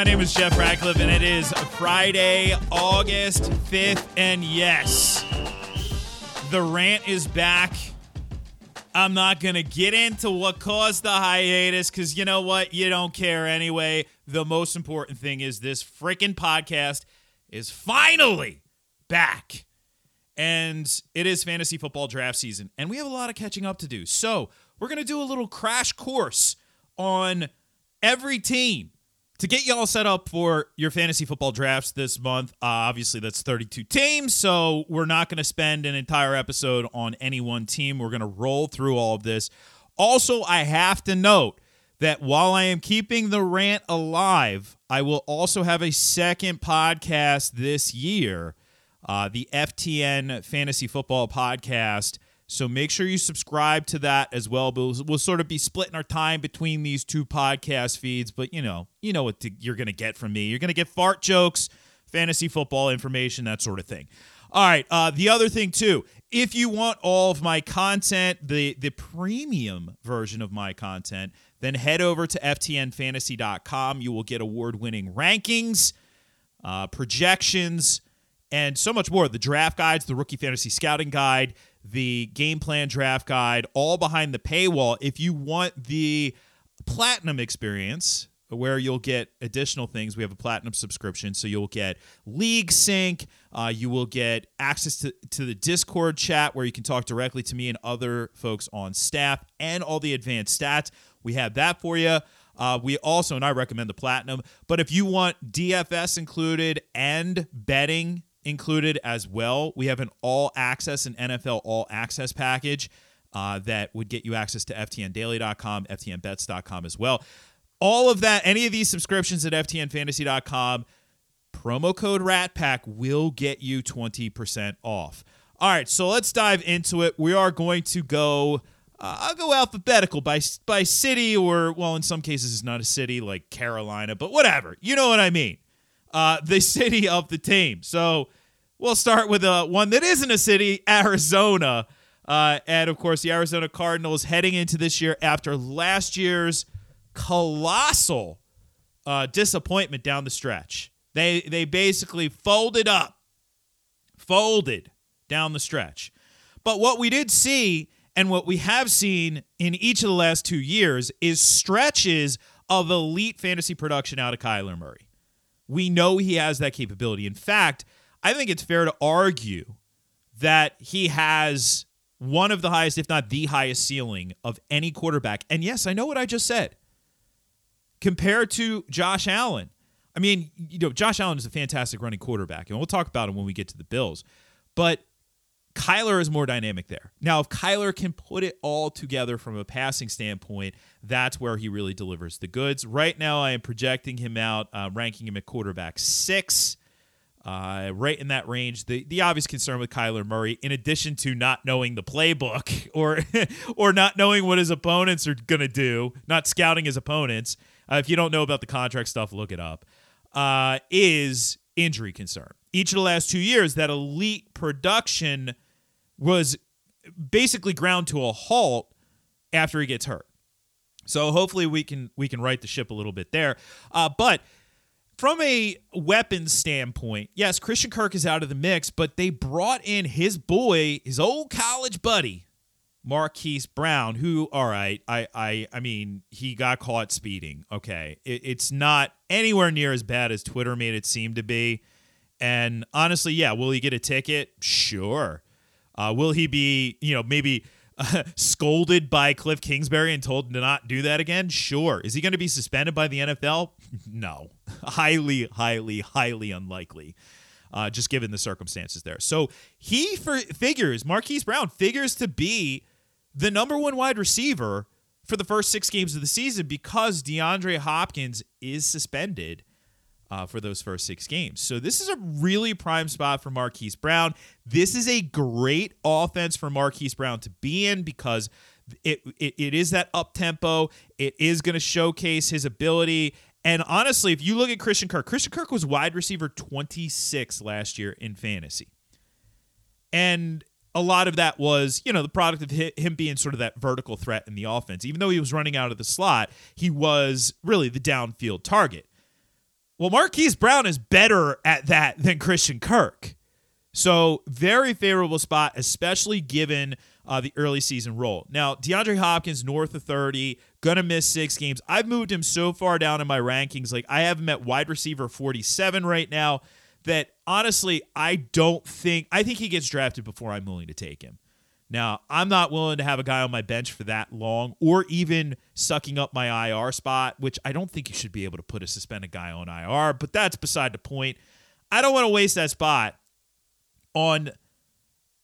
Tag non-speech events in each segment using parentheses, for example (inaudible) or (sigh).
My name is Jeff Ratcliffe, and it is Friday, August 5th. And yes, the rant is back. I'm not going to get into what caused the hiatus because you know what? You don't care anyway. The most important thing is this freaking podcast is finally back. And it is fantasy football draft season, and we have a lot of catching up to do. So, we're going to do a little crash course on every team to get y'all set up for your fantasy football drafts this month. Uh, obviously, that's 32 teams, so we're not going to spend an entire episode on any one team. We're going to roll through all of this. Also, I have to note that while I am keeping the rant alive, I will also have a second podcast this year, uh, the FTN Fantasy Football Podcast. So make sure you subscribe to that as well. But we'll, we'll sort of be splitting our time between these two podcast feeds. But you know, you know what to, you're going to get from me. You're going to get fart jokes, fantasy football information, that sort of thing. All right. Uh, the other thing too, if you want all of my content, the the premium version of my content, then head over to ftnfantasy.com. You will get award-winning rankings, uh, projections, and so much more. The draft guides, the rookie fantasy scouting guide, the game plan draft guide, all behind the paywall. If you want the platinum experience, where you'll get additional things. We have a platinum subscription, so you'll get League Sync. Uh, you will get access to, to the Discord chat where you can talk directly to me and other folks on staff and all the advanced stats. We have that for you. Uh, we also, and I recommend the platinum, but if you want DFS included and betting included as well, we have an all access and NFL all access package. Uh, that would get you access to FTNDaily.com, FTNBets.com as well all of that, any of these subscriptions at FTNFantasy.com, promo code RATPACK will get you 20% off. All right, so let's dive into it. We are going to go. Uh, I'll go alphabetical by by city, or well, in some cases, it's not a city like Carolina, but whatever. You know what I mean? Uh, the city of the team. So we'll start with uh, one that isn't a city, Arizona, uh, and of course, the Arizona Cardinals heading into this year after last year's colossal uh, disappointment down the stretch. They they basically folded up, folded down the stretch. But what we did see and what we have seen in each of the last two years is stretches of elite fantasy production out of Kyler Murray. We know he has that capability. In fact, I think it's fair to argue that he has one of the highest, if not the highest ceiling of any quarterback. And yes, I know what I just said compared to Josh Allen. I mean, you know, Josh Allen is a fantastic running quarterback, and we'll talk about him when we get to the Bills. But Kyler is more dynamic there. Now, if Kyler can put it all together from a passing standpoint, that's where he really delivers the goods. Right now, I am projecting him out, uh, ranking him at quarterback six, uh, right in that range. The the obvious concern with Kyler Murray, in addition to not knowing the playbook (laughs) or or not knowing what his opponents are to do, not scouting his opponents, uh, if you don't know about the contract stuff, look it up. Uh, is injury concern. Each of the last two years, that elite production was basically ground to a halt after he gets hurt. So hopefully we can we can right the ship a little bit there. Uh, but from a weapons standpoint, yes, Christian Kirk is out of the mix, but they brought in his boy, his old college buddy, Marquise Brown, who, all right, I, I, I mean, he got caught speeding. Okay, it, it's not anywhere near as bad as Twitter made it seem to be. And honestly, yeah, will he get a ticket? Sure. Uh, will he be, you know, maybe uh, (laughs) scolded by Cliff Kingsbury and told to not do that again? Sure. Is he going to be suspended by the NFL? (laughs) no. (laughs) highly, highly, highly unlikely. Uh, just given the circumstances there. So he for, figures, Marquise Brown figures to be the number one wide receiver for the first six games of the season because DeAndre Hopkins is suspended uh, for those first six games. So this is a really prime spot for Marquise Brown. This is a great offense for Marquise Brown to be in because it it, it is that up tempo. It is going to showcase his ability. And honestly, if you look at Christian Kirk, Christian Kirk was wide receiver 26 last year in fantasy. And a lot of that was, you know, the product of him being sort of that vertical threat in the offense. Even though he was running out of the slot, he was really the downfield target. Well, Marquise Brown is better at that than Christian Kirk. So, very favorable spot, especially given uh, the early season role. Now, DeAndre Hopkins, north of 30, gonna miss six games. I've moved him so far down in my rankings. Like, I have him at wide receiver 47 right now that honestly, I don't think, I think he gets drafted before I'm willing to take him. Now, I'm not willing to have a guy on my bench for that long or even sucking up my IR spot, which I don't think you should be able to put a suspended guy on IR, but that's beside the point. I don't want to waste that spot on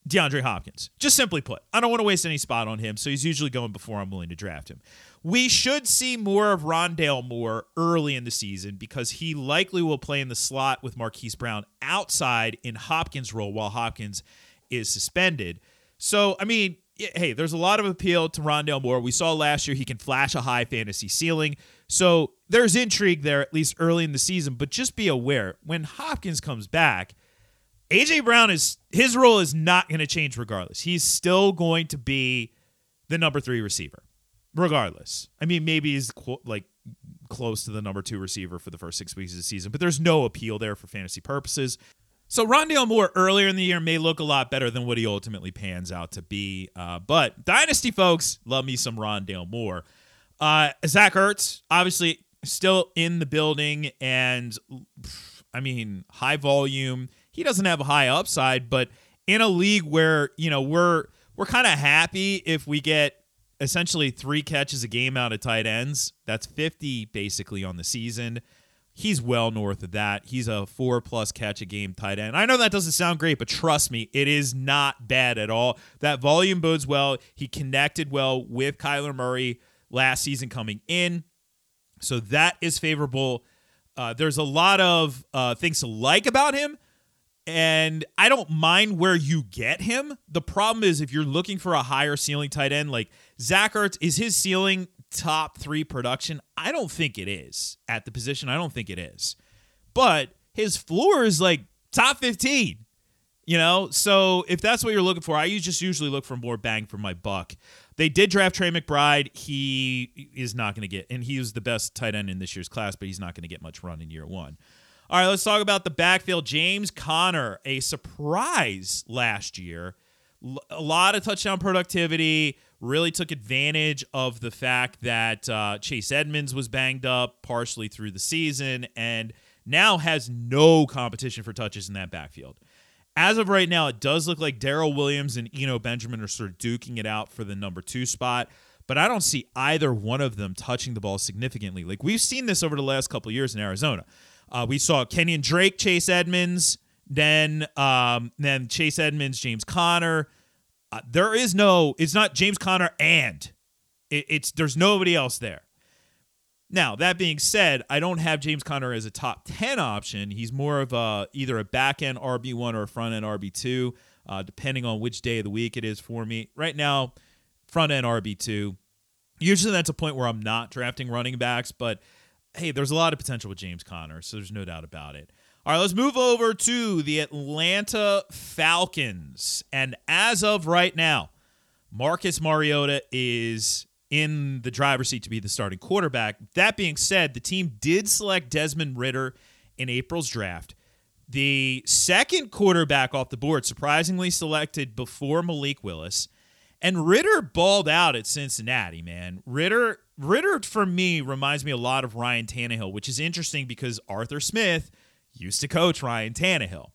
DeAndre Hopkins. Just simply put, I don't want to waste any spot on him, so he's usually going before I'm willing to draft him. We should see more of Rondale Moore early in the season because he likely will play in the slot with Marquise Brown outside in Hopkins' role while Hopkins is suspended. So, I mean, hey, there's a lot of appeal to Rondale Moore. We saw last year he can flash a high fantasy ceiling. So there's intrigue there, at least early in the season. But just be aware when Hopkins comes back, AJ Brown is his role is not going to change regardless. He's still going to be the number three receiver, regardless. I mean, maybe he's like close to the number two receiver for the first six weeks of the season, but there's no appeal there for fantasy purposes. So Rondale Moore earlier in the year may look a lot better than what he ultimately pans out to be. Uh, but Dynasty folks love me some Rondale Moore. Uh, Zach Ertz, obviously still in the building, and I mean high volume. He doesn't have a high upside, but in a league where you know we're we're kind of happy if we get essentially three catches a game out of tight ends. That's 50 basically on the season he's well north of that. He's a four plus catch a game tight end. I know that doesn't sound great, but trust me, it is not bad at all. That volume bodes well. He connected well with Kyler Murray last season coming in. So that is favorable. Uh, there's a lot of uh, things to like about him. And I don't mind where you get him. The problem is if you're looking for a higher ceiling tight end, like Zach Ertz, is his ceiling top three production? I don't think it is at the position. I don't think it is. But his floor is like top 15. You know, so if that's what you're looking for, I just usually look for more bang for my buck. They did draft Trey McBride. He is not going to get, and he was the best tight end in this year's class, but he's not going to get much run in year one. All right, let's talk about the backfield. James Conner, a surprise last year. A lot of touchdown productivity really took advantage of the fact that uh, Chase Edmonds was banged up partially through the season and now has no competition for touches in that backfield. As of right now, it does look like Darrel Williams and Eno Benjamin are sort of duking it out for the number two spot, but I don't see either one of them touching the ball significantly. Like we've seen this over the last couple years in Arizona. Uh, we saw Kenyan Drake, Chase Edmonds, then um, then Chase Edmonds, James Conner. Uh, there is no. It's not James Conner and it, it's there's nobody else there. Now that being said, I don't have James Conner as a top ten option. He's more of a either a back end RB one or a front end RB two, uh, depending on which day of the week it is for me. Right now, front end RB two. Usually that's a point where I'm not drafting running backs, but hey, there's a lot of potential with James Conner, so there's no doubt about it. All right, let's move over to the Atlanta Falcons. And as of right now, Marcus Mariota is in the driver's seat to be the starting quarterback. That being said, the team did select Desmond Ridder in April's draft. The second quarterback off the board, surprisingly selected before Malik Willis. And Ridder balled out at Cincinnati, man. Ritter, Ridder for me reminds me a lot of Ryan Tannehill, which is interesting because Arthur Smith – used to coach Ryan Tannehill.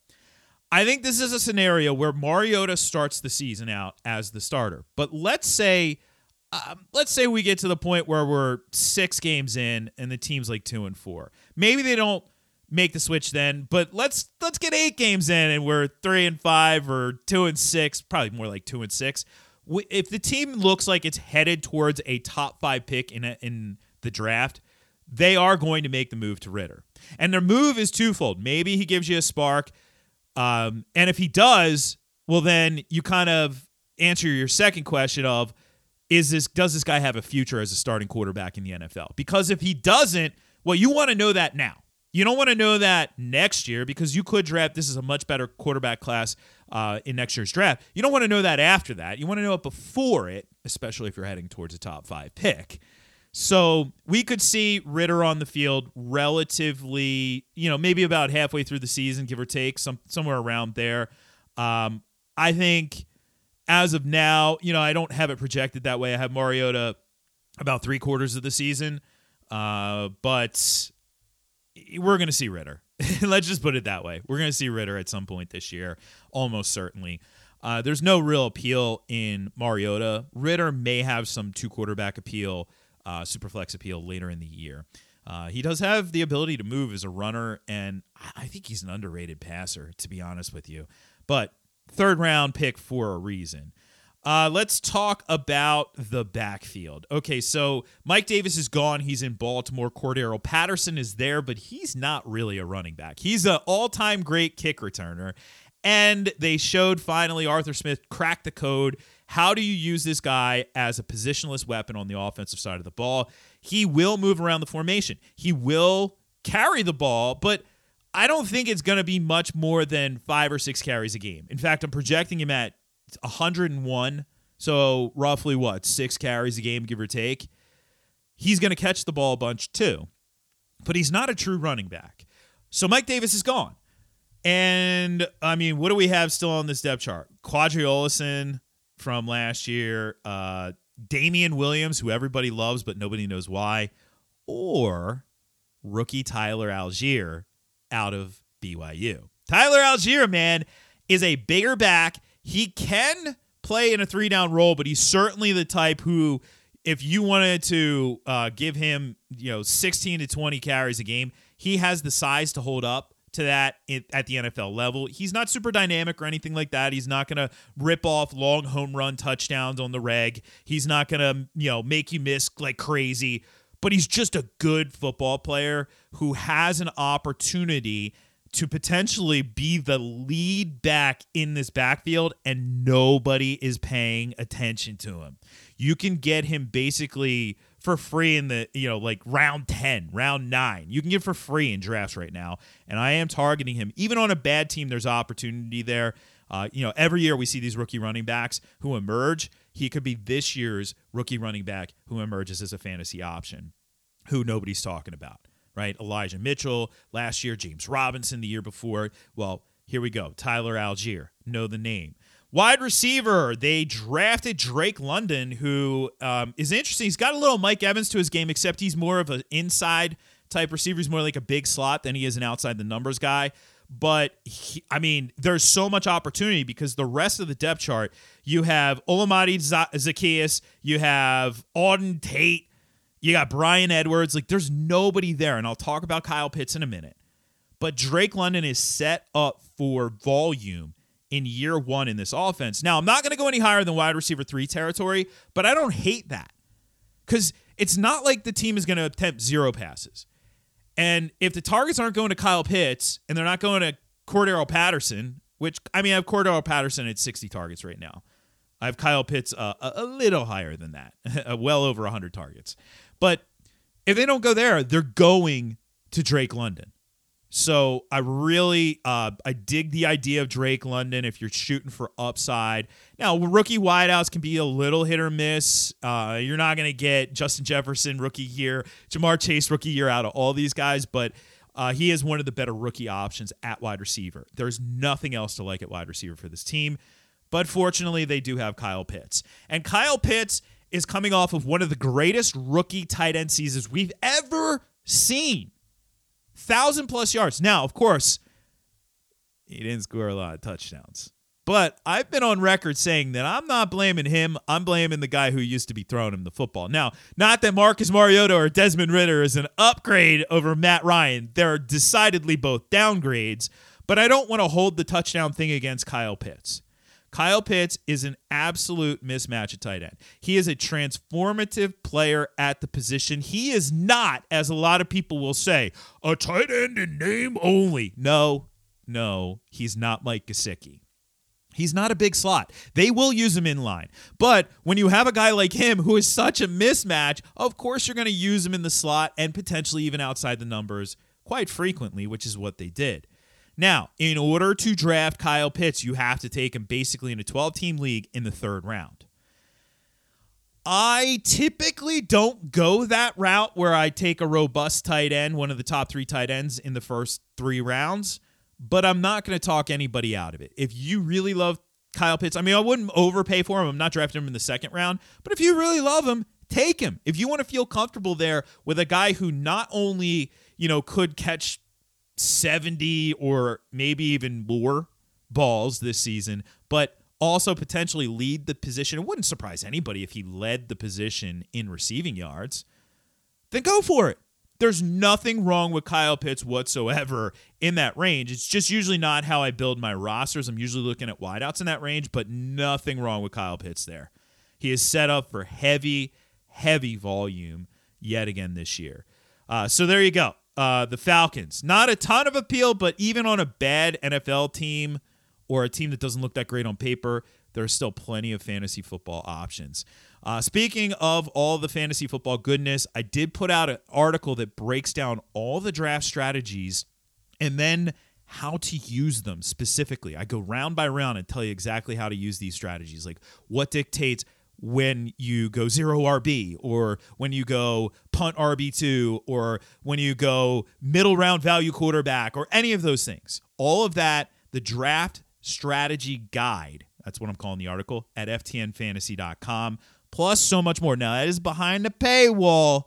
I think this is a scenario where Mariota starts the season out as the starter. But let's say um, let's say we get to the point where we're six games in and the team's like two and four. Maybe they don't make the switch then, but let's let's get eight games in and we're three and five or two and six, probably more like two and six. If the team looks like it's headed towards a top five pick in a, in the draft, they are going to make the move to Ridder. And their move is twofold. Maybe he gives you a spark. Um, and if he does, well, then you kind of answer your second question of is this does this guy have a future as a starting quarterback in the NFL? Because if he doesn't, well, you want to know that now. You don't want to know that next year because you could draft. This is a much better quarterback class uh, in next year's draft. You don't want to know that after that. You want to know it before it, especially if you're heading towards a top five pick. So we could see Ridder on the field relatively, you know, maybe about halfway through the season, give or take, some somewhere around there. Um, I think as of now, you know, I don't have it projected that way. I have Mariota about three quarters of the season, uh, but we're going to see Ridder. (laughs) Let's just put it that way. We're going to see Ridder at some point this year, almost certainly. Uh, there's no real appeal in Mariota. Ridder may have some two quarterback appeal, uh, super flex appeal later in the year. Uh, he does have the ability to move as a runner, and I think he's an underrated passer, to be honest with you. But third round pick for a reason. Uh, let's talk about the backfield. Okay, so Mike Davis is gone. He's in Baltimore. Cordarrelle Patterson is there, but he's not really a running back. He's an all time great kick returner. And they showed finally Arthur Smith cracked the code. How do you use this guy as a positionless weapon on the offensive side of the ball? He will move around the formation, he will carry the ball, but I don't think it's going to be much more than five or six carries a game. In fact, I'm projecting him at 101. So roughly what, six carries a game, give or take. He's going to catch the ball a bunch too, but he's not a true running back. So Mike Davis is gone. And I mean, what do we have still on this depth chart? Qadree Ollison from last year, uh, Damien Williams, who everybody loves, but nobody knows why, or rookie Tyler Allgeier out of BYU. Tyler Allgeier, man, is a bigger back. He can play in a three down role, but he's certainly the type who, if you wanted to uh, give him, you know, 16 to 20 carries a game, he has the size to hold up to that at the NFL level. He's not super dynamic or anything like that. He's not going to rip off long home run touchdowns on the reg. He's not going to, you know, make you miss like crazy, but he's just a good football player who has an opportunity to potentially be the lead back in this backfield and nobody is paying attention to him. You can get him basically for free in the, you know, like round 10, round 9. You can get for free in drafts right now. And I am targeting him. Even on a bad team, there's opportunity there. Uh, you know, every year we see these rookie running backs who emerge. He could be this year's rookie running back who emerges as a fantasy option, who nobody's talking about right? Elijah Mitchell last year, James Robinson the year before. Well, here we go. Tyler Allgeier know the name. Wide receiver, they drafted Drake London, who um, is interesting. He's got a little Mike Evans to his game, except he's more of an inside type receiver. He's more like a big slot than he is an outside the numbers guy. But he, I mean, there's so much opportunity because the rest of the depth chart, you have Olamide Zaccheaus, you have Auden Tate, you got Bryan Edwards. Like, there's nobody there. And I'll talk about Kyle Pitts in a minute. But Drake London is set up for volume in year one in this offense. Now, I'm not going to go any higher than wide receiver three territory, but I don't hate that because it's not like the team is going to attempt zero passes. And if the targets aren't going to Kyle Pitts and they're not going to Cordarrelle Patterson, which I mean, I have Cordarrelle Patterson at 60 targets right now. I have Kyle Pitts uh, a, a, little higher than that, (laughs) well over 100 targets. But if they don't go there, they're going to Drake London. So I really uh, I dig the idea of Drake London if you're shooting for upside. Now rookie wideouts can be a little hit or miss. Uh, you're not going to get Justin Jefferson rookie year, Ja'Marr Chase rookie year out of all these guys, but uh, he is one of the better rookie options at wide receiver. There's nothing else to like at wide receiver for this team, but fortunately they do have Kyle Pitts, and Kyle Pitts is coming off of one of the greatest rookie tight end seasons we've ever seen. Thousand plus yards. Now, of course, he didn't score a lot of touchdowns. But I've been on record saying that I'm not blaming him. I'm blaming the guy who used to be throwing him the football. Now, not that Marcus Mariota or Desmond Ridder is an upgrade over Matt Ryan. They're decidedly both downgrades, but I don't want to hold the touchdown thing against Kyle Pitts. Kyle Pitts is an absolute mismatch at tight end. He is a transformative player at the position. He is not, as a lot of people will say, a tight end in name only. No, no, he's not Mike Gesicki. He's not a big slot. They will use him in line. But when you have a guy like him who is such a mismatch, of course you're going to use him in the slot and potentially even outside the numbers quite frequently, which is what they did. Now, in order to draft Kyle Pitts, you have to take him basically in a 12 team league in the third round. I typically don't go that route where I take a robust tight end, one of the top three tight ends in the first three rounds, but I'm not going to talk anybody out of it. If you really love Kyle Pitts, I mean, I wouldn't overpay for him. I'm not drafting him in the second round, but if you really love him, take him. If you want to feel comfortable there with a guy who not only, you know, could catch 70 or maybe even more balls this season, but also potentially lead the position. It wouldn't surprise anybody if he led the position in receiving yards. Then go for it. There's nothing wrong with Kyle Pitts whatsoever in that range. It's just usually not how I build my rosters. I'm usually looking at wideouts in that range, but nothing wrong with Kyle Pitts there. He is set up for heavy, heavy volume yet again this year. Uh, so there you go. Uh, the Falcons. Not a ton of appeal, but even on a bad NFL team, or a team that doesn't look that great on paper, there are still plenty of fantasy football options. Uh, speaking of all the fantasy football goodness, I did put out an article that breaks down all the draft strategies and then how to use them specifically. I go round by round and tell you exactly how to use these strategies, like what dictates when you go zero RB or when you go punt RB2 or when you go middle round value quarterback or any of those things. All of that, the draft strategy guide. That's what I'm calling the article at ftnfantasy.com. Plus, so much more. Now, that is behind the paywall.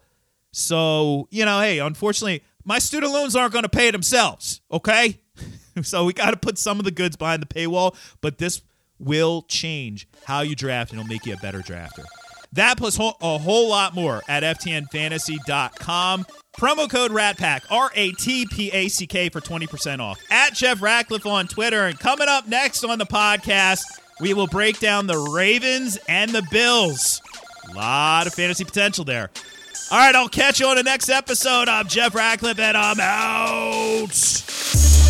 So, you know, hey, unfortunately, my student loans aren't going to pay themselves, okay? (laughs) so we got to put some of the goods behind the paywall, but this will change how you draft and it'll make you a better drafter. That plus a whole lot more at ftnfantasy.com. Promo code RATPACK, R A T P A C K, for 20% off. At Jeff Ratcliffe on Twitter. And coming up next on the podcast, we will break down the Ravens and the Bills. A lot of fantasy potential there. All right, I'll catch you on the next episode. I'm Jeff Ratcliffe, and I'm out.